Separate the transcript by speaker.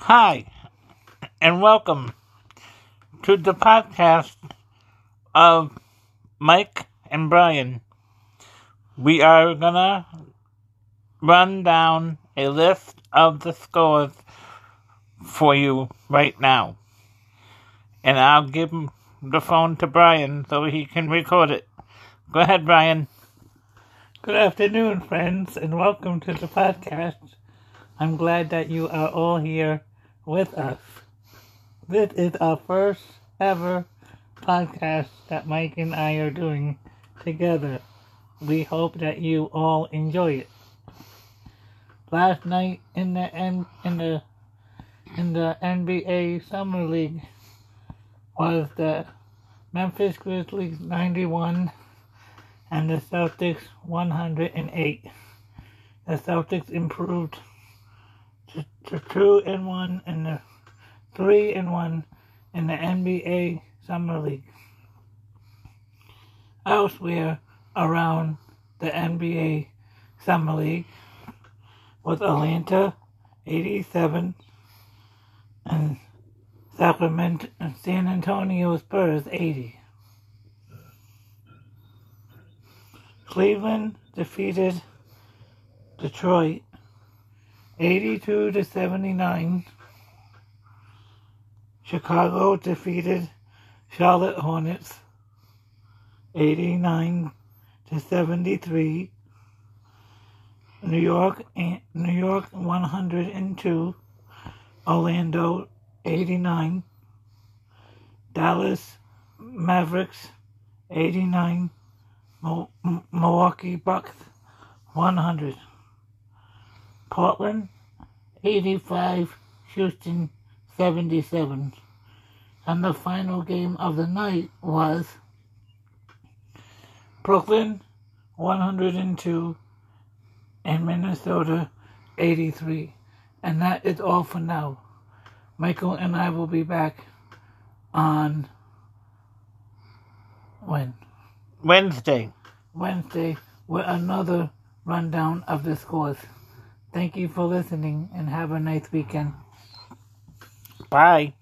Speaker 1: Hi, and welcome to the podcast of Mike and Brian. We are gonna run down a list of the scores for you right now. And I'll give the phone to Brian so he can record it. Go ahead, Brian. Good afternoon, friends, and welcome to the podcast. I'm glad that you are all here with us. This is our first ever podcast that Mike and I are doing together. We hope that you all enjoy it. Last night in the in, in the in the NBA Summer League was the Memphis Grizzlies 91 and the Celtics 108. The Celtics improved to 2 and 1 and the 3 and 1 in the NBA Summer League. Elsewhere around the NBA Summer League was Atlanta 87 and Sacramento and San Antonio Spurs 80. Cleveland defeated Detroit 82 to 79. Chicago defeated Charlotte Hornets 89 to 73. New York eh, New York 102. Orlando 89. Dallas Mavericks 89. Milwaukee Bucks 100. Portland 85. Houston 77. And the final game of the night was Brooklyn 102 and Minnesota 83. And that is all for now. Michael and I will be back on when?
Speaker 2: Wednesday.
Speaker 1: Wednesday with another rundown of the scores. Thank you for listening and have a nice weekend.
Speaker 2: Bye.